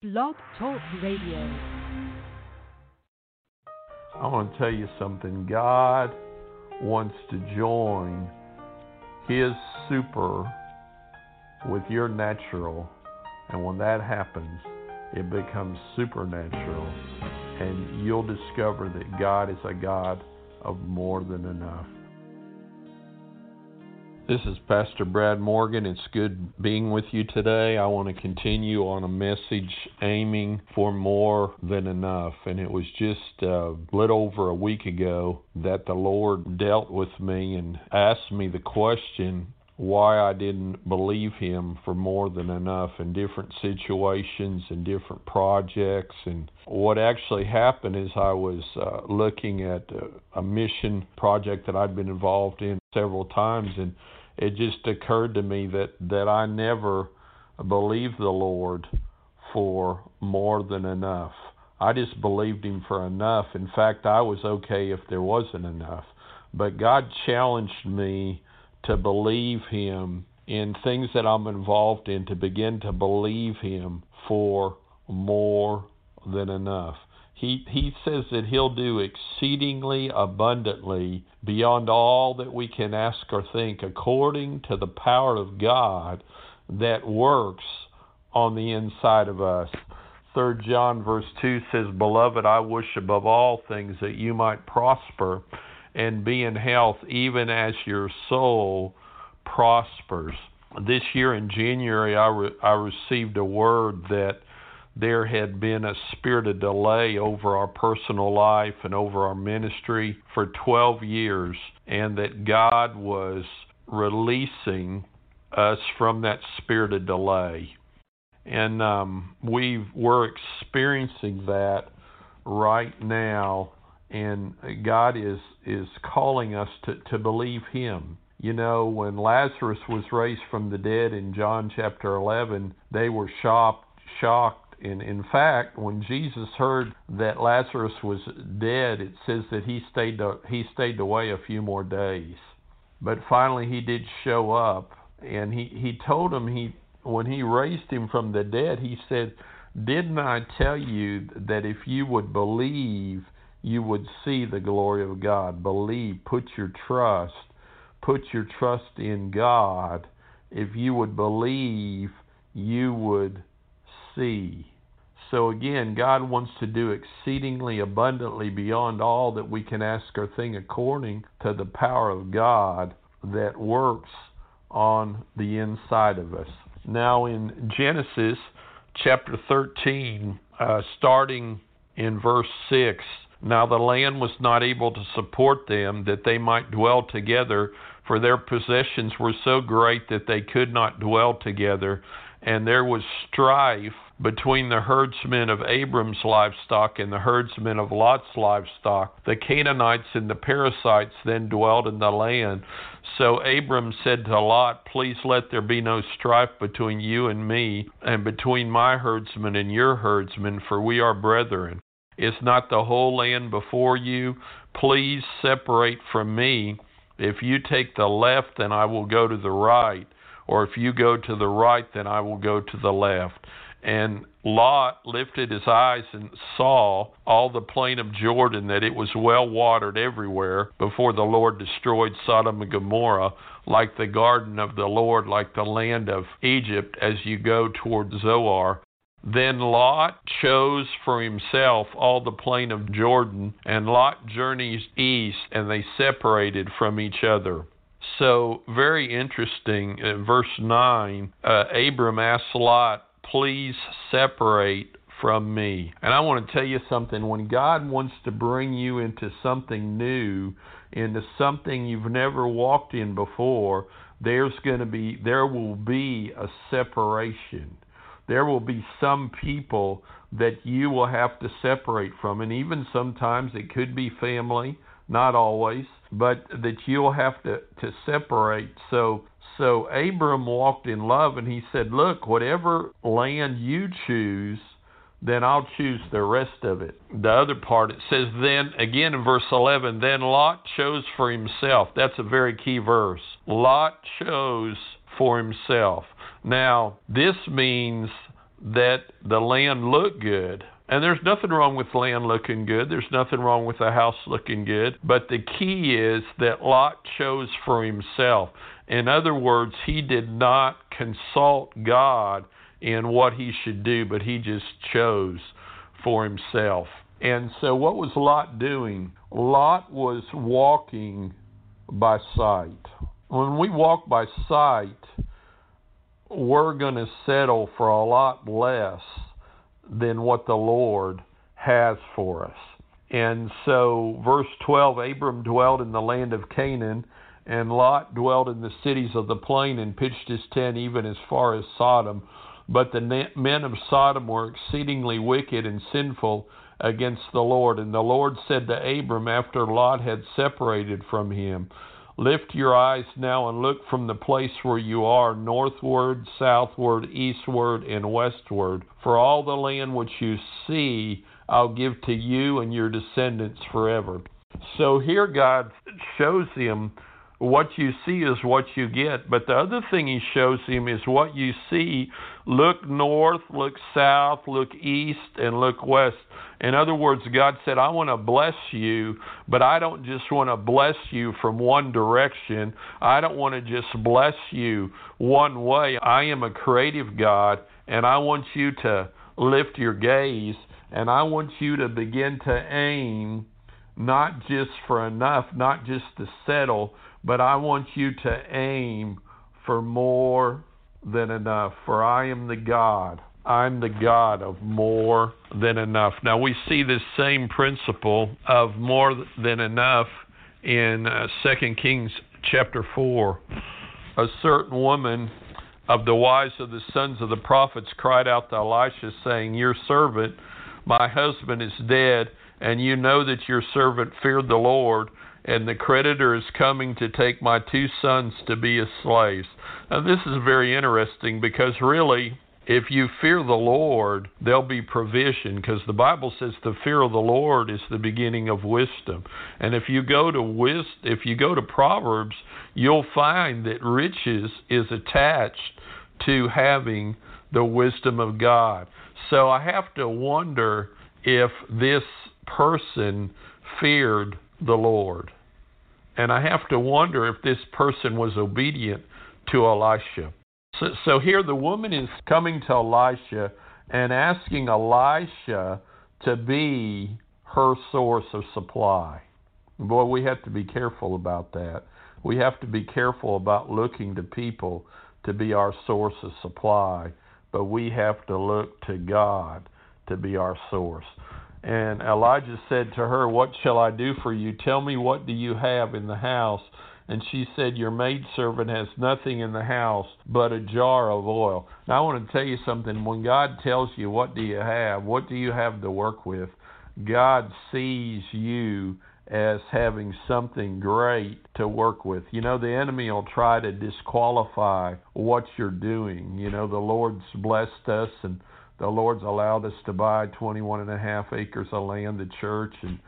Blog Talk Radio. I want to tell you something. God wants to join His super with your natural. And when that happens, it becomes supernatural. And you'll discover that God is a God of more than enough. This is Pastor Brad Morgan. It's good being with you today. I want to continue on a message aiming for more than enough. And it was just a little over a week ago that the Lord dealt with me and asked me the question why I didn't believe him for more than enough in different situations and different projects. And what actually happened is I was uh, looking at a, a mission project that I'd been involved in several times, and it just occurred to me that, that I never believed the Lord for more than enough. I just believed him for enough. In fact, I was okay if there wasn't enough. But God challenged me to believe Him in things that I'm involved in, to begin to believe Him for more than enough. He, he says that He'll do exceedingly abundantly beyond all that we can ask or think, according to the power of God that works on the inside of us. 3 John verse 2 says, Beloved, I wish above all things that you might prosper and be in health, even as your soul prospers. This year in January, I, re- I received a word that there had been a spirit of delay over our personal life and over our ministry for 12 years, and that God was releasing us from that spirit of delay. And um, we we're experiencing that right now and God is is calling us to to believe Him. You know, when Lazarus was raised from the dead in John chapter 11, they were shocked shocked and in fact, when Jesus heard that Lazarus was dead, it says that he stayed he stayed away a few more days. But finally he did show up and he he told him he when he raised him from the dead, he said, "Didn't I tell you that if you would believe you would see the glory of God. Believe, put your trust, put your trust in God. If you would believe, you would see. So again, God wants to do exceedingly abundantly beyond all that we can ask or think according to the power of God that works on the inside of us. Now, in Genesis chapter 13, uh, starting in verse 6, now the land was not able to support them, that they might dwell together, for their possessions were so great that they could not dwell together. And there was strife between the herdsmen of Abram's livestock and the herdsmen of Lot's livestock. The Canaanites and the Perizzites then dwelled in the land. So Abram said to Lot, Please let there be no strife between you and me, and between my herdsmen and your herdsmen, for we are brethren. Is not the whole land before you? Please separate from me. If you take the left, then I will go to the right. Or if you go to the right, then I will go to the left. And Lot lifted his eyes and saw all the plain of Jordan, that it was well watered everywhere before the Lord destroyed Sodom and Gomorrah, like the garden of the Lord, like the land of Egypt, as you go toward Zoar. Then Lot chose for himself all the plain of Jordan, and Lot journeys east, and they separated from each other. So, very interesting. In verse 9, uh, Abram asked Lot, Please separate from me. And I want to tell you something when God wants to bring you into something new, into something you've never walked in before, there's going to be, there will be a separation there will be some people that you will have to separate from, and even sometimes it could be family, not always, but that you'll have to, to separate. So so Abram walked in love and he said, Look, whatever land you choose, then I'll choose the rest of it. The other part, it says, then, again in verse 11, then Lot chose for himself. That's a very key verse. Lot chose for himself. Now, this means that the land looked good. And there's nothing wrong with land looking good. There's nothing wrong with a house looking good. But the key is that Lot chose for himself. In other words, he did not consult God in what he should do, but he just chose for himself. And so, what was Lot doing? Lot was walking by sight. When we walk by sight, we're going to settle for a lot less than what the Lord has for us. And so, verse 12 Abram dwelled in the land of Canaan, and Lot dwelled in the cities of the plain and pitched his tent even as far as Sodom. But the men of Sodom were exceedingly wicked and sinful against the Lord. And the Lord said to Abram after Lot had separated from him, Lift your eyes now and look from the place where you are northward, southward, eastward, and westward. For all the land which you see, I'll give to you and your descendants forever. So here God shows him what you see is what you get. But the other thing he shows him is what you see. Look north, look south, look east, and look west. In other words, God said, I want to bless you, but I don't just want to bless you from one direction. I don't want to just bless you one way. I am a creative God, and I want you to lift your gaze, and I want you to begin to aim not just for enough, not just to settle, but I want you to aim for more than enough. For I am the God I'm the God of more than enough. Now we see this same principle of more than enough in uh, 2 Kings chapter 4. A certain woman of the wives of the sons of the prophets cried out to Elisha, saying, Your servant, my husband, is dead, and you know that your servant feared the Lord, and the creditor is coming to take my two sons to be his slaves. Now, this is very interesting because really, if you fear the Lord, there'll be provision because the Bible says the fear of the Lord is the beginning of wisdom. And if you go to if you go to Proverbs, you'll find that riches is attached to having the wisdom of God. So I have to wonder if this person feared the Lord. And I have to wonder if this person was obedient to Elisha. So, so here the woman is coming to Elisha and asking Elisha to be her source of supply. Boy, we have to be careful about that. We have to be careful about looking to people to be our source of supply, but we have to look to God to be our source. And Elijah said to her, What shall I do for you? Tell me, what do you have in the house? And she said, Your maidservant has nothing in the house but a jar of oil. Now, I want to tell you something. When God tells you, What do you have? What do you have to work with? God sees you as having something great to work with. You know, the enemy will try to disqualify what you're doing. You know, the Lord's blessed us and the Lord's allowed us to buy 21 and a half acres of land, the church, and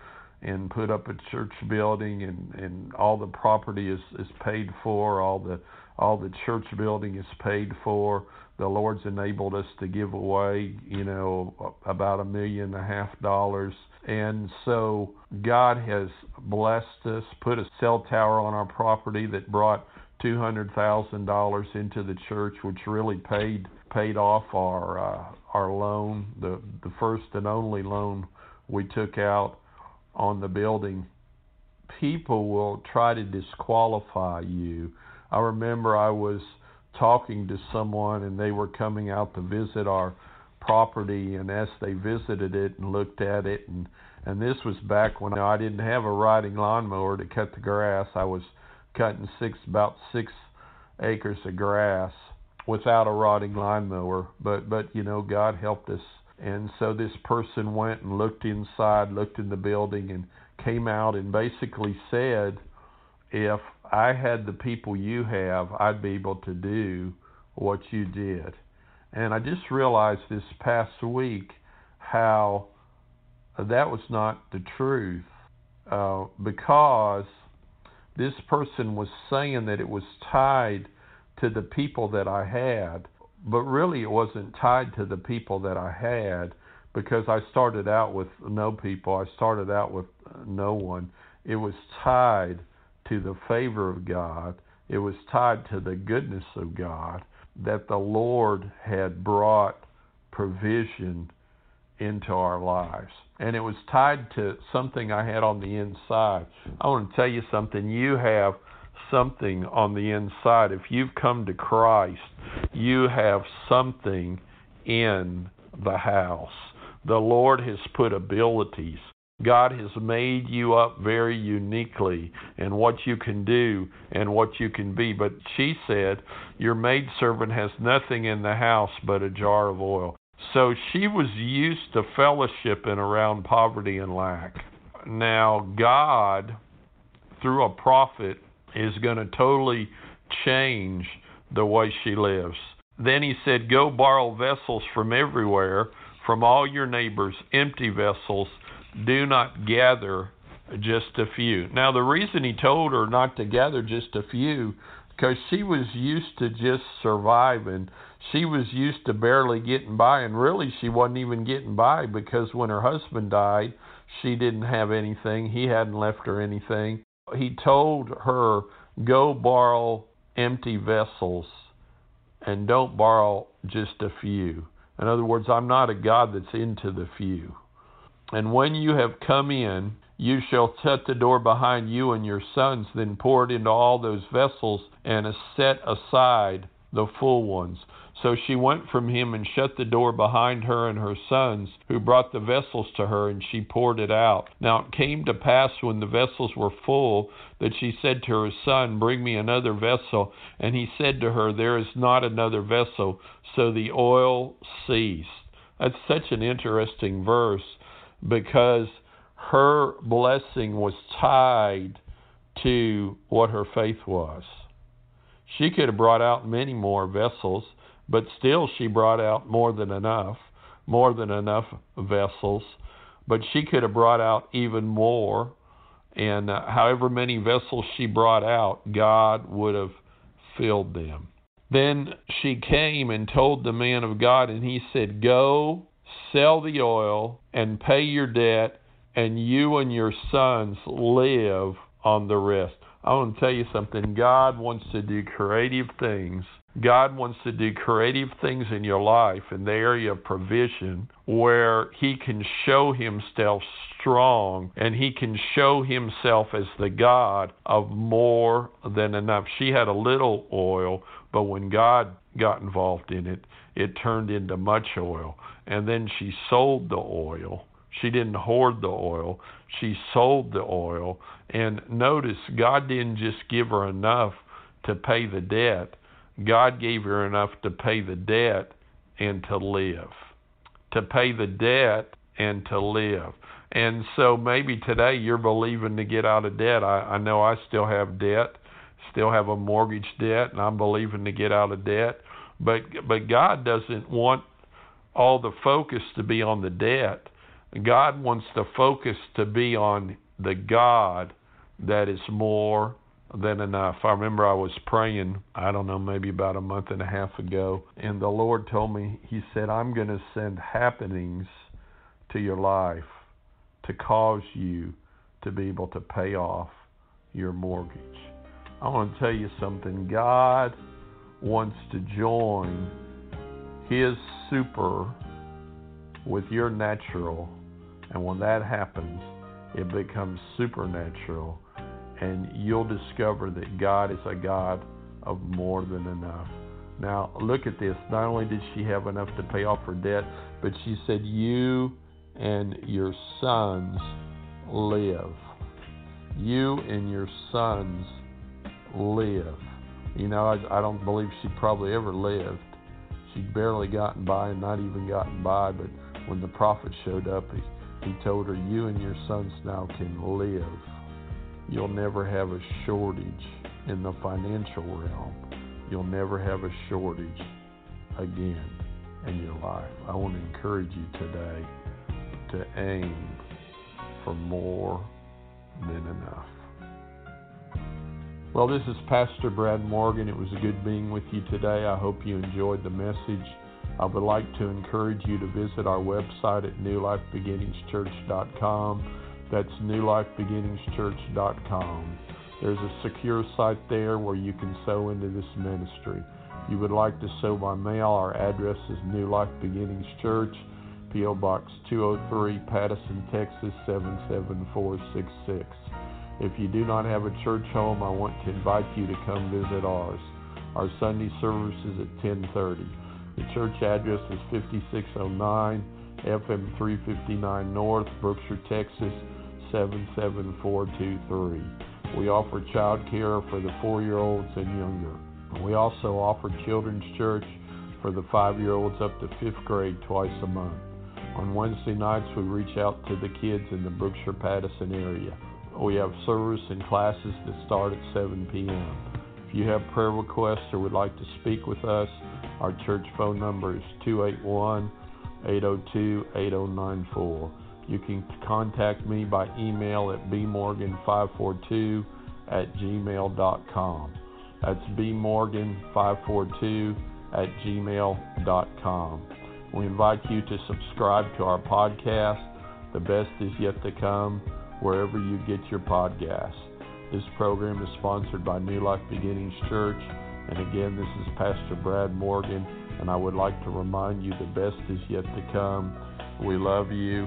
and put up a church building and and all the property is is paid for all the all the church building is paid for. The lord's enabled us to give away you know about a million and a half dollars. And so god has blessed us put a cell tower on our property that brought two hundred thousand dollars into the church which really paid paid off our uh, our loan the the first and only loan we took out on the building, people will try to disqualify you. I remember I was talking to someone and they were coming out to visit our property and as they visited it and looked at it and and this was back when I didn't have a riding lawnmower to cut the grass. I was cutting six about six acres of grass without a riding lawnmower. But but you know God helped us and so this person went and looked inside, looked in the building, and came out and basically said, If I had the people you have, I'd be able to do what you did. And I just realized this past week how that was not the truth uh, because this person was saying that it was tied to the people that I had but really it wasn't tied to the people that I had because I started out with no people. I started out with no one. It was tied to the favor of God. It was tied to the goodness of God that the Lord had brought provision into our lives. And it was tied to something I had on the inside. I want to tell you something. You have something on the inside. If you've come to Christ, you have something in the house. The Lord has put abilities. God has made you up very uniquely in what you can do and what you can be. But she said, Your maidservant has nothing in the house but a jar of oil. So she was used to fellowshipping around poverty and lack. Now, God, through a prophet, is going to totally change the way she lives. Then he said, Go borrow vessels from everywhere, from all your neighbors, empty vessels. Do not gather just a few. Now, the reason he told her not to gather just a few, because she was used to just surviving. She was used to barely getting by, and really, she wasn't even getting by because when her husband died, she didn't have anything. He hadn't left her anything. He told her, Go borrow empty vessels and don't borrow just a few. In other words, I'm not a God that's into the few. And when you have come in, you shall shut the door behind you and your sons, then pour it into all those vessels, and set aside the full ones. So she went from him and shut the door behind her and her sons, who brought the vessels to her, and she poured it out. Now it came to pass when the vessels were full that she said to her son, Bring me another vessel. And he said to her, There is not another vessel. So the oil ceased. That's such an interesting verse because her blessing was tied to what her faith was. She could have brought out many more vessels, but still she brought out more than enough, more than enough vessels. But she could have brought out even more, and uh, however many vessels she brought out, God would have filled them. Then she came and told the man of God, and he said, Go, sell the oil, and pay your debt, and you and your sons live on the rest. I want to tell you something. God wants to do creative things. God wants to do creative things in your life in the area of provision where He can show Himself strong and He can show Himself as the God of more than enough. She had a little oil, but when God got involved in it, it turned into much oil. And then she sold the oil. She didn't hoard the oil, she sold the oil. And notice, God didn't just give her enough to pay the debt, God gave her enough to pay the debt and to live. To pay the debt and to live. And so maybe today you're believing to get out of debt. I, I know I still have debt, still have a mortgage debt, and I'm believing to get out of debt. But but God doesn't want all the focus to be on the debt. God wants the focus to be on the God that is more than enough. I remember I was praying, I don't know, maybe about a month and a half ago, and the Lord told me, He said, I'm going to send happenings to your life to cause you to be able to pay off your mortgage. I want to tell you something. God wants to join His super with your natural, and when that happens, it becomes supernatural and you'll discover that God is a God of more than enough. Now, look at this. Not only did she have enough to pay off her debt, but she said, You and your sons live. You and your sons live. You know, I, I don't believe she probably ever lived. She'd barely gotten by and not even gotten by, but when the prophet showed up, he, he told her, You and your sons now can live You'll never have a shortage in the financial realm. You'll never have a shortage again in your life. I want to encourage you today to aim for more than enough. Well, this is Pastor Brad Morgan. It was a good being with you today. I hope you enjoyed the message. I would like to encourage you to visit our website at newlifebeginningschurch.com. That's newlifebeginningschurch.com. There's a secure site there where you can sow into this ministry. If you would like to sow by mail, our address is New Life Beginnings Church, P.O. Box 203, Pattison, Texas 77466. If you do not have a church home, I want to invite you to come visit ours. Our Sunday service is at 10:30. The church address is 5609 FM 359 North, Brookshire, Texas 77423. We offer child care for the 4-year-olds and younger. We also offer children's church for the 5-year-olds up to 5th grade twice a month. On Wednesday nights, we reach out to the kids in the Brookshire Pattison area. We have service and classes that start at 7 p.m. If you have prayer requests or would like to speak with us, our church phone number is 281 802 8094. You can contact me by email at bmorgan542 at gmail.com. That's bmorgan542 at gmail.com. We invite you to subscribe to our podcast, The Best Is Yet to Come wherever you get your podcasts. This program is sponsored by New Life Beginnings Church. And again, this is Pastor Brad Morgan, and I would like to remind you the best is yet to come. We love you,